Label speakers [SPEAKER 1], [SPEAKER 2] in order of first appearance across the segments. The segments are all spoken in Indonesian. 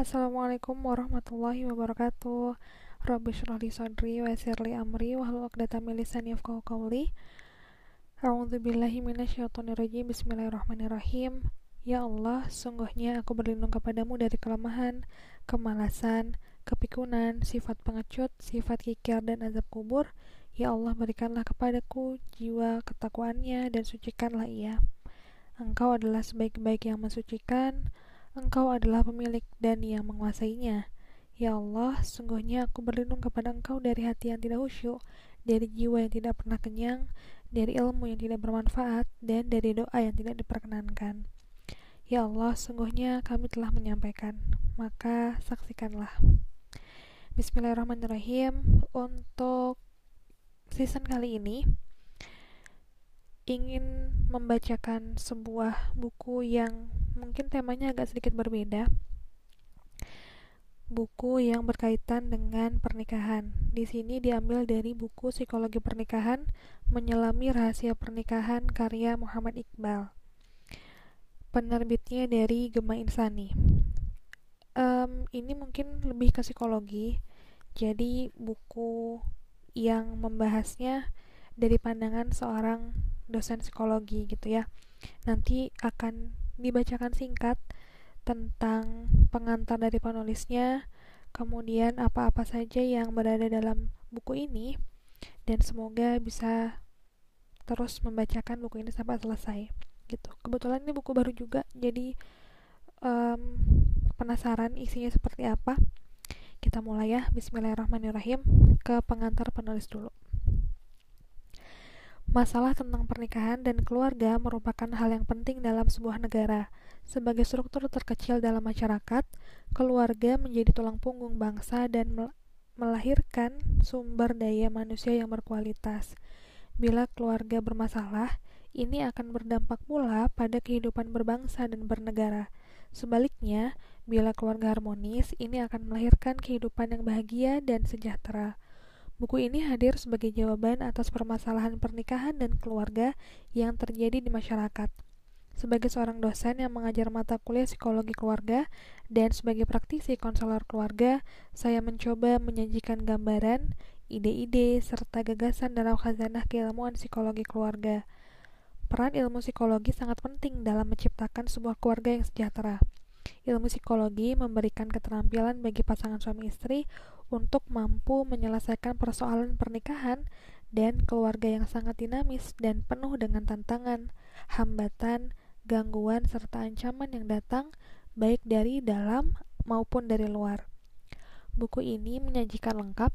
[SPEAKER 1] Assalamualaikum warahmatullahi wabarakatuh. Rabbi shrah li sadri wa yassir li amri wa hlul 'uqdatam min lisani yafqahu qawli. A'udzu billahi minasyaitonir rajim. Bismillahirrahmanirrahim. Ya Allah, sungguhnya aku berlindung kepadamu dari kelemahan, kemalasan, kepikunan, sifat pengecut, sifat kikir dan azab kubur. Ya Allah, berikanlah kepadaku jiwa ketakwaannya dan sucikanlah ia. Engkau adalah sebaik-baik yang mensucikan, Engkau adalah pemilik dan yang menguasainya. Ya Allah, sungguhnya aku berlindung kepada Engkau dari hati yang tidak khusyuk, dari jiwa yang tidak pernah kenyang, dari ilmu yang tidak bermanfaat, dan dari doa yang tidak diperkenankan. Ya Allah, sungguhnya kami telah menyampaikan, maka saksikanlah. Bismillahirrahmanirrahim. Untuk season kali ini, ingin membacakan sebuah buku yang mungkin temanya agak sedikit berbeda. Buku yang berkaitan dengan pernikahan. Di sini diambil dari buku Psikologi Pernikahan, Menyelami Rahasia Pernikahan karya Muhammad Iqbal. Penerbitnya dari Gema Insani. Um, ini mungkin lebih ke psikologi, jadi buku yang membahasnya dari pandangan seorang dosen psikologi gitu ya. Nanti akan dibacakan singkat tentang pengantar dari penulisnya, kemudian apa-apa saja yang berada dalam buku ini, dan semoga bisa terus membacakan buku ini sampai selesai. Gitu. Kebetulan ini buku baru juga, jadi um, penasaran isinya seperti apa. Kita mulai ya, Bismillahirrahmanirrahim. Ke pengantar penulis dulu. Masalah tentang pernikahan dan keluarga merupakan hal yang penting dalam sebuah negara. Sebagai struktur terkecil dalam masyarakat, keluarga menjadi tulang punggung bangsa dan melahirkan sumber daya manusia yang berkualitas. Bila keluarga bermasalah, ini akan berdampak pula pada kehidupan berbangsa dan bernegara. Sebaliknya, bila keluarga harmonis, ini akan melahirkan kehidupan yang bahagia dan sejahtera. Buku ini hadir sebagai jawaban atas permasalahan pernikahan dan keluarga yang terjadi di masyarakat. Sebagai seorang dosen yang mengajar mata kuliah psikologi keluarga dan sebagai praktisi konselor keluarga, saya mencoba menyajikan gambaran, ide-ide, serta gagasan dalam khazanah keilmuan psikologi keluarga. Peran ilmu psikologi sangat penting dalam menciptakan sebuah keluarga yang sejahtera. Ilmu psikologi memberikan keterampilan bagi pasangan suami istri untuk mampu menyelesaikan persoalan pernikahan dan keluarga yang sangat dinamis dan penuh dengan tantangan, hambatan, gangguan, serta ancaman yang datang baik dari dalam maupun dari luar. Buku ini menyajikan lengkap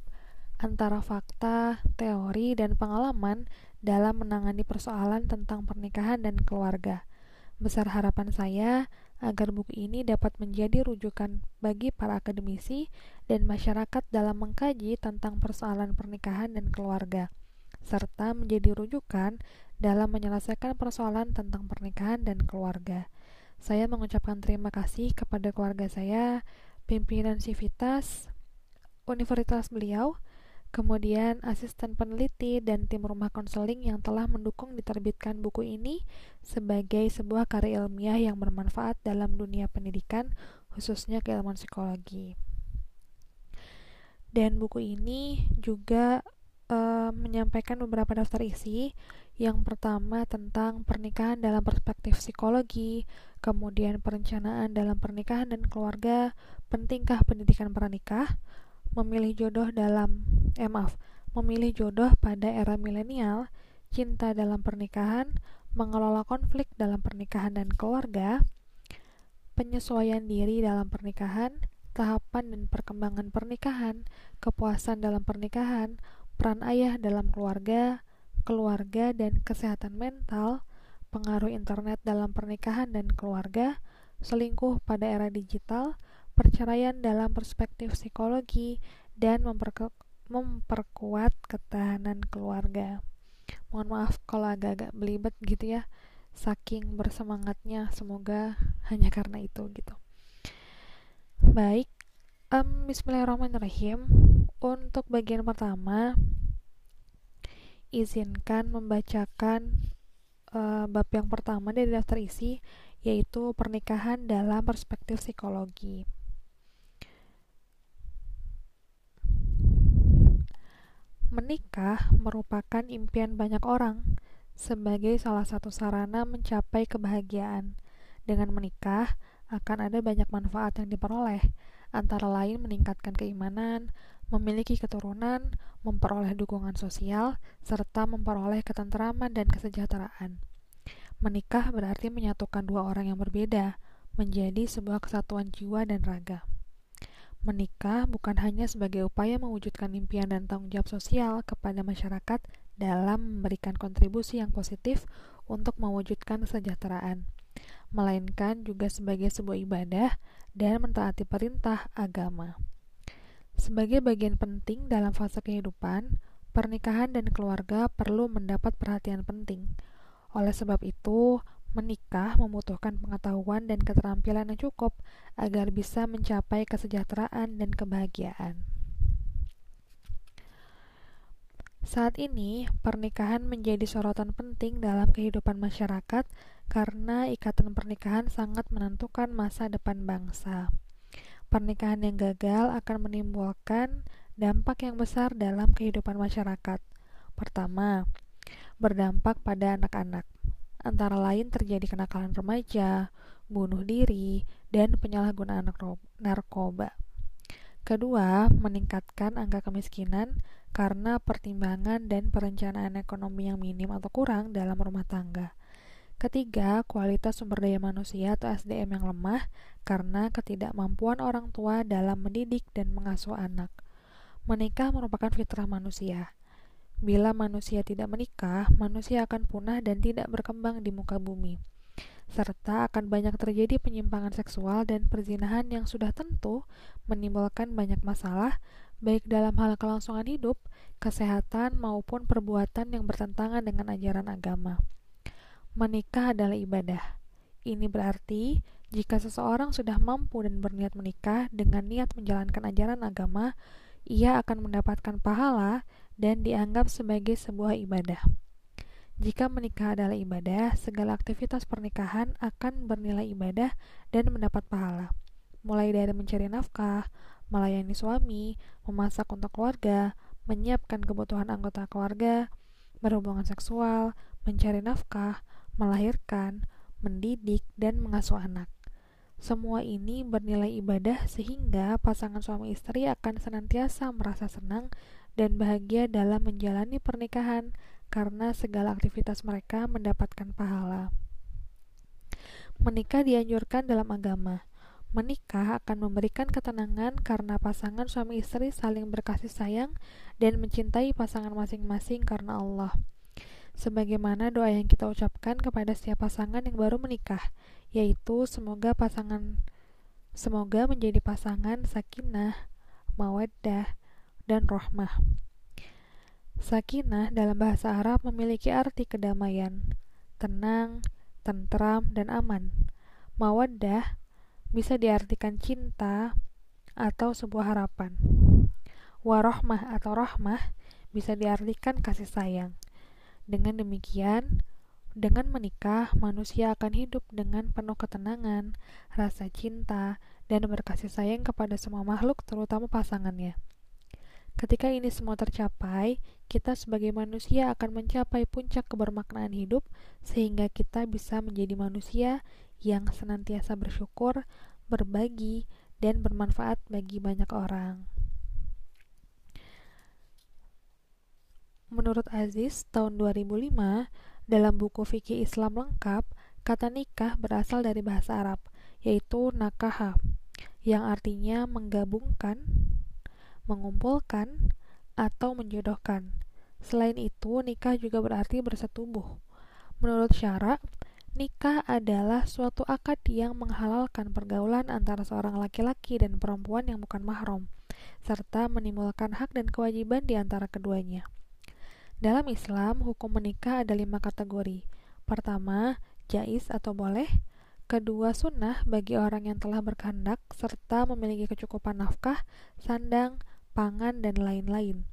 [SPEAKER 1] antara fakta, teori, dan pengalaman dalam menangani persoalan tentang pernikahan dan keluarga. Besar harapan saya agar buku ini dapat menjadi rujukan bagi para akademisi dan masyarakat dalam mengkaji tentang persoalan pernikahan dan keluarga, serta menjadi rujukan dalam menyelesaikan persoalan tentang pernikahan dan keluarga. Saya mengucapkan terima kasih kepada keluarga saya, pimpinan Civitas, Universitas beliau, kemudian asisten peneliti dan tim rumah konseling yang telah mendukung diterbitkan buku ini sebagai sebuah karya ilmiah yang bermanfaat dalam dunia pendidikan, khususnya keilmuan psikologi. Dan buku ini juga uh, menyampaikan beberapa daftar isi. Yang pertama tentang pernikahan dalam perspektif psikologi, kemudian perencanaan dalam pernikahan dan keluarga, pentingkah pendidikan pernikah, memilih jodoh dalam eh maaf, memilih jodoh pada era milenial, cinta dalam pernikahan, mengelola konflik dalam pernikahan dan keluarga, penyesuaian diri dalam pernikahan, tahapan dan perkembangan pernikahan, kepuasan dalam pernikahan, peran ayah dalam keluarga, keluarga dan kesehatan mental, pengaruh internet dalam pernikahan dan keluarga, selingkuh pada era digital, perceraian dalam perspektif psikologi, dan memperkuat ketahanan keluarga. Mohon maaf kalau agak-agak belibet gitu ya, saking bersemangatnya, semoga hanya karena itu gitu. Baik, um, Bismillahirrahmanirrahim. Untuk bagian pertama, izinkan membacakan uh, bab yang pertama dari daftar isi, yaitu pernikahan dalam perspektif psikologi. Menikah merupakan impian banyak orang sebagai salah satu sarana mencapai kebahagiaan. Dengan menikah, akan ada banyak manfaat yang diperoleh, antara lain meningkatkan keimanan, memiliki keturunan, memperoleh dukungan sosial, serta memperoleh ketentraman dan kesejahteraan. Menikah berarti menyatukan dua orang yang berbeda menjadi sebuah kesatuan jiwa dan raga. Menikah bukan hanya sebagai upaya mewujudkan impian dan tanggung jawab sosial kepada masyarakat dalam memberikan kontribusi yang positif untuk mewujudkan kesejahteraan, melainkan juga sebagai sebuah ibadah dan mentaati perintah agama. Sebagai bagian penting dalam fase kehidupan, pernikahan dan keluarga perlu mendapat perhatian penting. Oleh sebab itu, Menikah membutuhkan pengetahuan dan keterampilan yang cukup agar bisa mencapai kesejahteraan dan kebahagiaan. Saat ini, pernikahan menjadi sorotan penting dalam kehidupan masyarakat karena ikatan pernikahan sangat menentukan masa depan bangsa. Pernikahan yang gagal akan menimbulkan dampak yang besar dalam kehidupan masyarakat. Pertama, berdampak pada anak-anak antara lain terjadi kenakalan remaja, bunuh diri, dan penyalahgunaan narkoba. Kedua, meningkatkan angka kemiskinan karena pertimbangan dan perencanaan ekonomi yang minim atau kurang dalam rumah tangga. Ketiga, kualitas sumber daya manusia atau SDM yang lemah karena ketidakmampuan orang tua dalam mendidik dan mengasuh anak. Menikah merupakan fitrah manusia. Bila manusia tidak menikah, manusia akan punah dan tidak berkembang di muka bumi. Serta akan banyak terjadi penyimpangan seksual dan perzinahan yang sudah tentu menimbulkan banyak masalah, baik dalam hal kelangsungan hidup, kesehatan, maupun perbuatan yang bertentangan dengan ajaran agama. Menikah adalah ibadah. Ini berarti jika seseorang sudah mampu dan berniat menikah dengan niat menjalankan ajaran agama, ia akan mendapatkan pahala dan dianggap sebagai sebuah ibadah. Jika menikah adalah ibadah, segala aktivitas pernikahan akan bernilai ibadah dan mendapat pahala. Mulai dari mencari nafkah, melayani suami, memasak untuk keluarga, menyiapkan kebutuhan anggota keluarga, berhubungan seksual, mencari nafkah, melahirkan, mendidik, dan mengasuh anak. Semua ini bernilai ibadah sehingga pasangan suami istri akan senantiasa merasa senang dan bahagia dalam menjalani pernikahan karena segala aktivitas mereka mendapatkan pahala. Menikah dianjurkan dalam agama. Menikah akan memberikan ketenangan karena pasangan suami istri saling berkasih sayang dan mencintai pasangan masing-masing karena Allah. Sebagaimana doa yang kita ucapkan kepada setiap pasangan yang baru menikah, yaitu semoga pasangan semoga menjadi pasangan sakinah, mawaddah, dan rohmah. Sakinah dalam bahasa Arab memiliki arti kedamaian, tenang, tentram, dan aman. Mawaddah bisa diartikan cinta atau sebuah harapan. Warohmah atau rahmah bisa diartikan kasih sayang. Dengan demikian, dengan menikah, manusia akan hidup dengan penuh ketenangan, rasa cinta, dan berkasih sayang kepada semua makhluk, terutama pasangannya. Ketika ini semua tercapai, kita sebagai manusia akan mencapai puncak kebermaknaan hidup, sehingga kita bisa menjadi manusia yang senantiasa bersyukur, berbagi, dan bermanfaat bagi banyak orang. Menurut Aziz, tahun 2005, dalam buku Fikih Islam lengkap, kata nikah berasal dari bahasa Arab, yaitu nakaha, yang artinya menggabungkan, mengumpulkan, atau menjodohkan. Selain itu, nikah juga berarti bersetubuh. Menurut syara, nikah adalah suatu akad yang menghalalkan pergaulan antara seorang laki-laki dan perempuan yang bukan mahram, serta menimbulkan hak dan kewajiban di antara keduanya. Dalam Islam, hukum menikah ada lima kategori. Pertama, jais atau boleh. Kedua, sunnah bagi orang yang telah berkehendak serta memiliki kecukupan nafkah, sandang, pangan, dan lain-lain.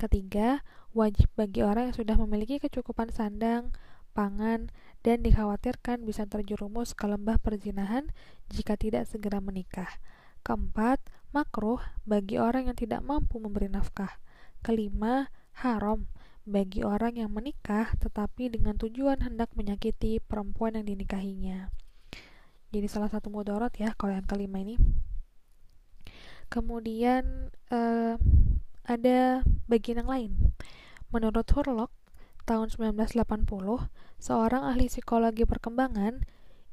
[SPEAKER 1] Ketiga, wajib bagi orang yang sudah memiliki kecukupan sandang, pangan, dan dikhawatirkan bisa terjerumus ke lembah perzinahan jika tidak segera menikah. Keempat, makruh bagi orang yang tidak mampu memberi nafkah. Kelima, haram bagi orang yang menikah tetapi dengan tujuan hendak menyakiti perempuan yang dinikahinya. Jadi salah satu mudorot ya kalau yang kelima ini. Kemudian uh, ada bagian yang lain. Menurut Hurlock, tahun 1980, seorang ahli psikologi perkembangan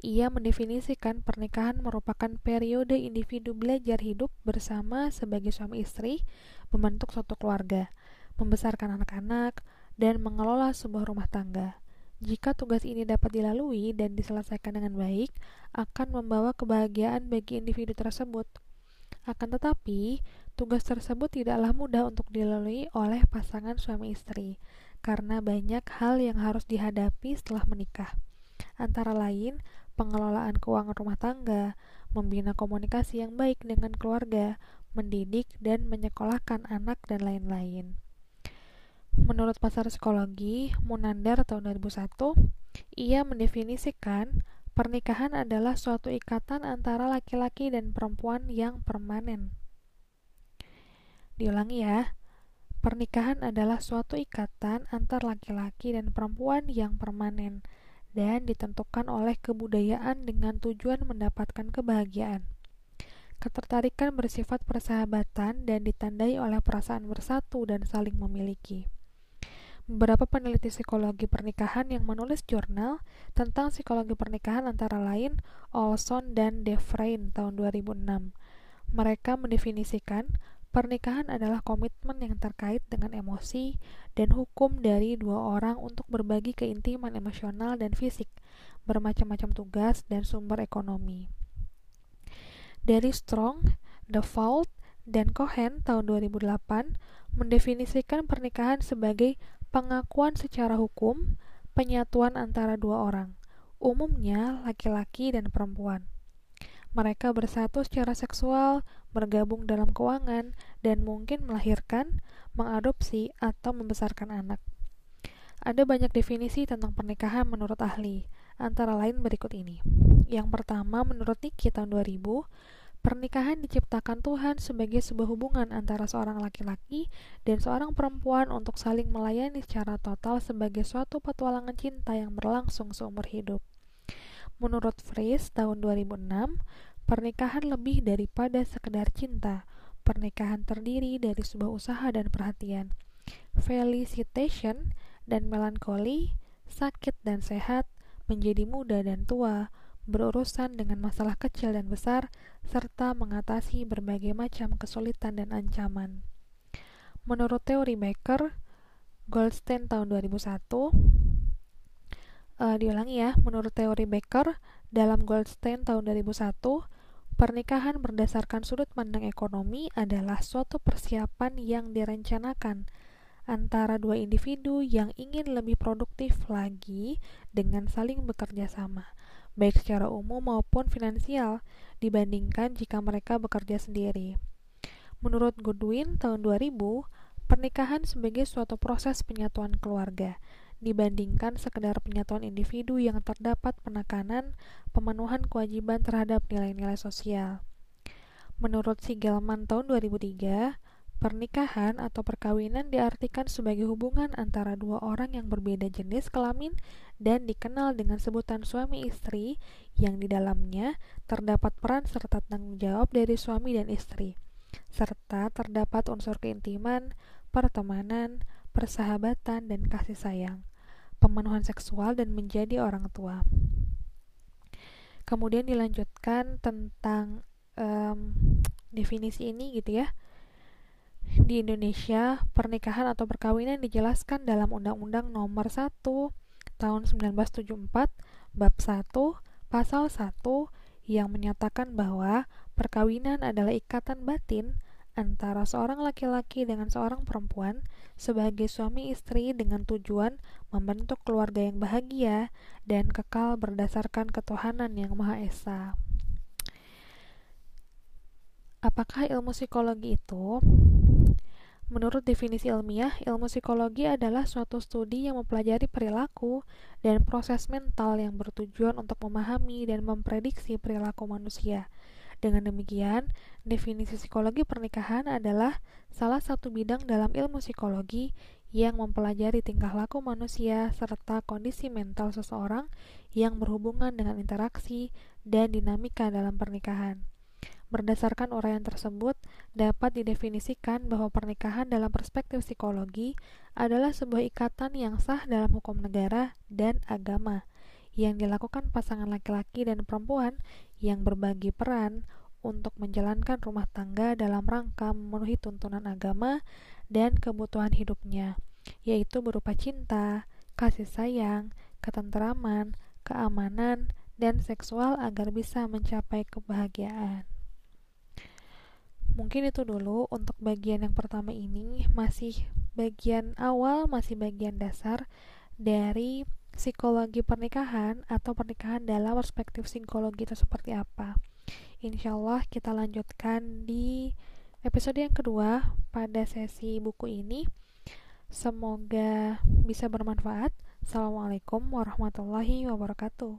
[SPEAKER 1] ia mendefinisikan pernikahan merupakan periode individu belajar hidup bersama sebagai suami istri, membentuk suatu keluarga, membesarkan anak-anak, dan mengelola sebuah rumah tangga. Jika tugas ini dapat dilalui dan diselesaikan dengan baik, akan membawa kebahagiaan bagi individu tersebut. Akan tetapi, tugas tersebut tidaklah mudah untuk dilalui oleh pasangan suami istri, karena banyak hal yang harus dihadapi setelah menikah. Antara lain, pengelolaan keuangan rumah tangga, membina komunikasi yang baik dengan keluarga, mendidik dan menyekolahkan anak, dan lain-lain. Menurut pasar psikologi, Munandar tahun 2001, ia mendefinisikan pernikahan adalah suatu ikatan antara laki-laki dan perempuan yang permanen. Diulangi ya, pernikahan adalah suatu ikatan antar laki-laki dan perempuan yang permanen dan ditentukan oleh kebudayaan dengan tujuan mendapatkan kebahagiaan. Ketertarikan bersifat persahabatan dan ditandai oleh perasaan bersatu dan saling memiliki. Beberapa peneliti psikologi pernikahan yang menulis jurnal tentang psikologi pernikahan antara lain Olson dan Defrain tahun 2006. Mereka mendefinisikan Pernikahan adalah komitmen yang terkait dengan emosi dan hukum dari dua orang untuk berbagi keintiman emosional dan fisik, bermacam-macam tugas, dan sumber ekonomi. Dari Strong, The Fault, dan Cohen tahun 2008 mendefinisikan pernikahan sebagai pengakuan secara hukum penyatuan antara dua orang, umumnya laki-laki dan perempuan. Mereka bersatu secara seksual, bergabung dalam keuangan, dan mungkin melahirkan, mengadopsi, atau membesarkan anak. Ada banyak definisi tentang pernikahan menurut ahli, antara lain berikut ini. Yang pertama, menurut Niki tahun 2000, pernikahan diciptakan Tuhan sebagai sebuah hubungan antara seorang laki-laki dan seorang perempuan untuk saling melayani secara total sebagai suatu petualangan cinta yang berlangsung seumur hidup. Menurut Fries tahun 2006, pernikahan lebih daripada sekedar cinta. Pernikahan terdiri dari sebuah usaha dan perhatian. Felicitation dan melankoli, sakit dan sehat, menjadi muda dan tua, berurusan dengan masalah kecil dan besar, serta mengatasi berbagai macam kesulitan dan ancaman. Menurut teori Becker, Goldstein tahun 2001, uh, diulangi ya, menurut teori Becker, dalam Goldstein tahun 2001, pernikahan berdasarkan sudut pandang ekonomi adalah suatu persiapan yang direncanakan antara dua individu yang ingin lebih produktif lagi dengan saling bekerja sama, baik secara umum maupun finansial, dibandingkan jika mereka bekerja sendiri. Menurut Goodwin tahun 2000, pernikahan sebagai suatu proses penyatuan keluarga, dibandingkan sekedar penyatuan individu yang terdapat penekanan pemenuhan kewajiban terhadap nilai-nilai sosial. Menurut Sigelman tahun 2003, pernikahan atau perkawinan diartikan sebagai hubungan antara dua orang yang berbeda jenis kelamin dan dikenal dengan sebutan suami istri yang di dalamnya terdapat peran serta tanggung jawab dari suami dan istri, serta terdapat unsur keintiman, pertemanan, persahabatan, dan kasih sayang pemenuhan seksual dan menjadi orang tua. Kemudian dilanjutkan tentang um, definisi ini gitu ya. Di Indonesia, pernikahan atau perkawinan dijelaskan dalam Undang-Undang Nomor 1 Tahun 1974 Bab 1 Pasal 1 yang menyatakan bahwa perkawinan adalah ikatan batin antara seorang laki-laki dengan seorang perempuan sebagai suami istri dengan tujuan membentuk keluarga yang bahagia dan kekal berdasarkan ketuhanan yang Maha Esa. Apakah ilmu psikologi itu? Menurut definisi ilmiah, ilmu psikologi adalah suatu studi yang mempelajari perilaku dan proses mental yang bertujuan untuk memahami dan memprediksi perilaku manusia dengan demikian, definisi psikologi pernikahan adalah salah satu bidang dalam ilmu psikologi yang mempelajari tingkah laku manusia serta kondisi mental seseorang yang berhubungan dengan interaksi dan dinamika dalam pernikahan. Berdasarkan uraian tersebut, dapat didefinisikan bahwa pernikahan dalam perspektif psikologi adalah sebuah ikatan yang sah dalam hukum negara dan agama, yang dilakukan pasangan laki-laki dan perempuan yang berbagi peran untuk menjalankan rumah tangga dalam rangka memenuhi tuntunan agama dan kebutuhan hidupnya, yaitu berupa cinta, kasih sayang, ketenteraman, keamanan, dan seksual agar bisa mencapai kebahagiaan. Mungkin itu dulu untuk bagian yang pertama ini masih bagian awal, masih bagian dasar dari psikologi pernikahan atau pernikahan dalam perspektif psikologi itu seperti apa. Insya Allah kita lanjutkan di episode yang kedua pada sesi buku ini. Semoga bisa bermanfaat. Assalamualaikum warahmatullahi wabarakatuh.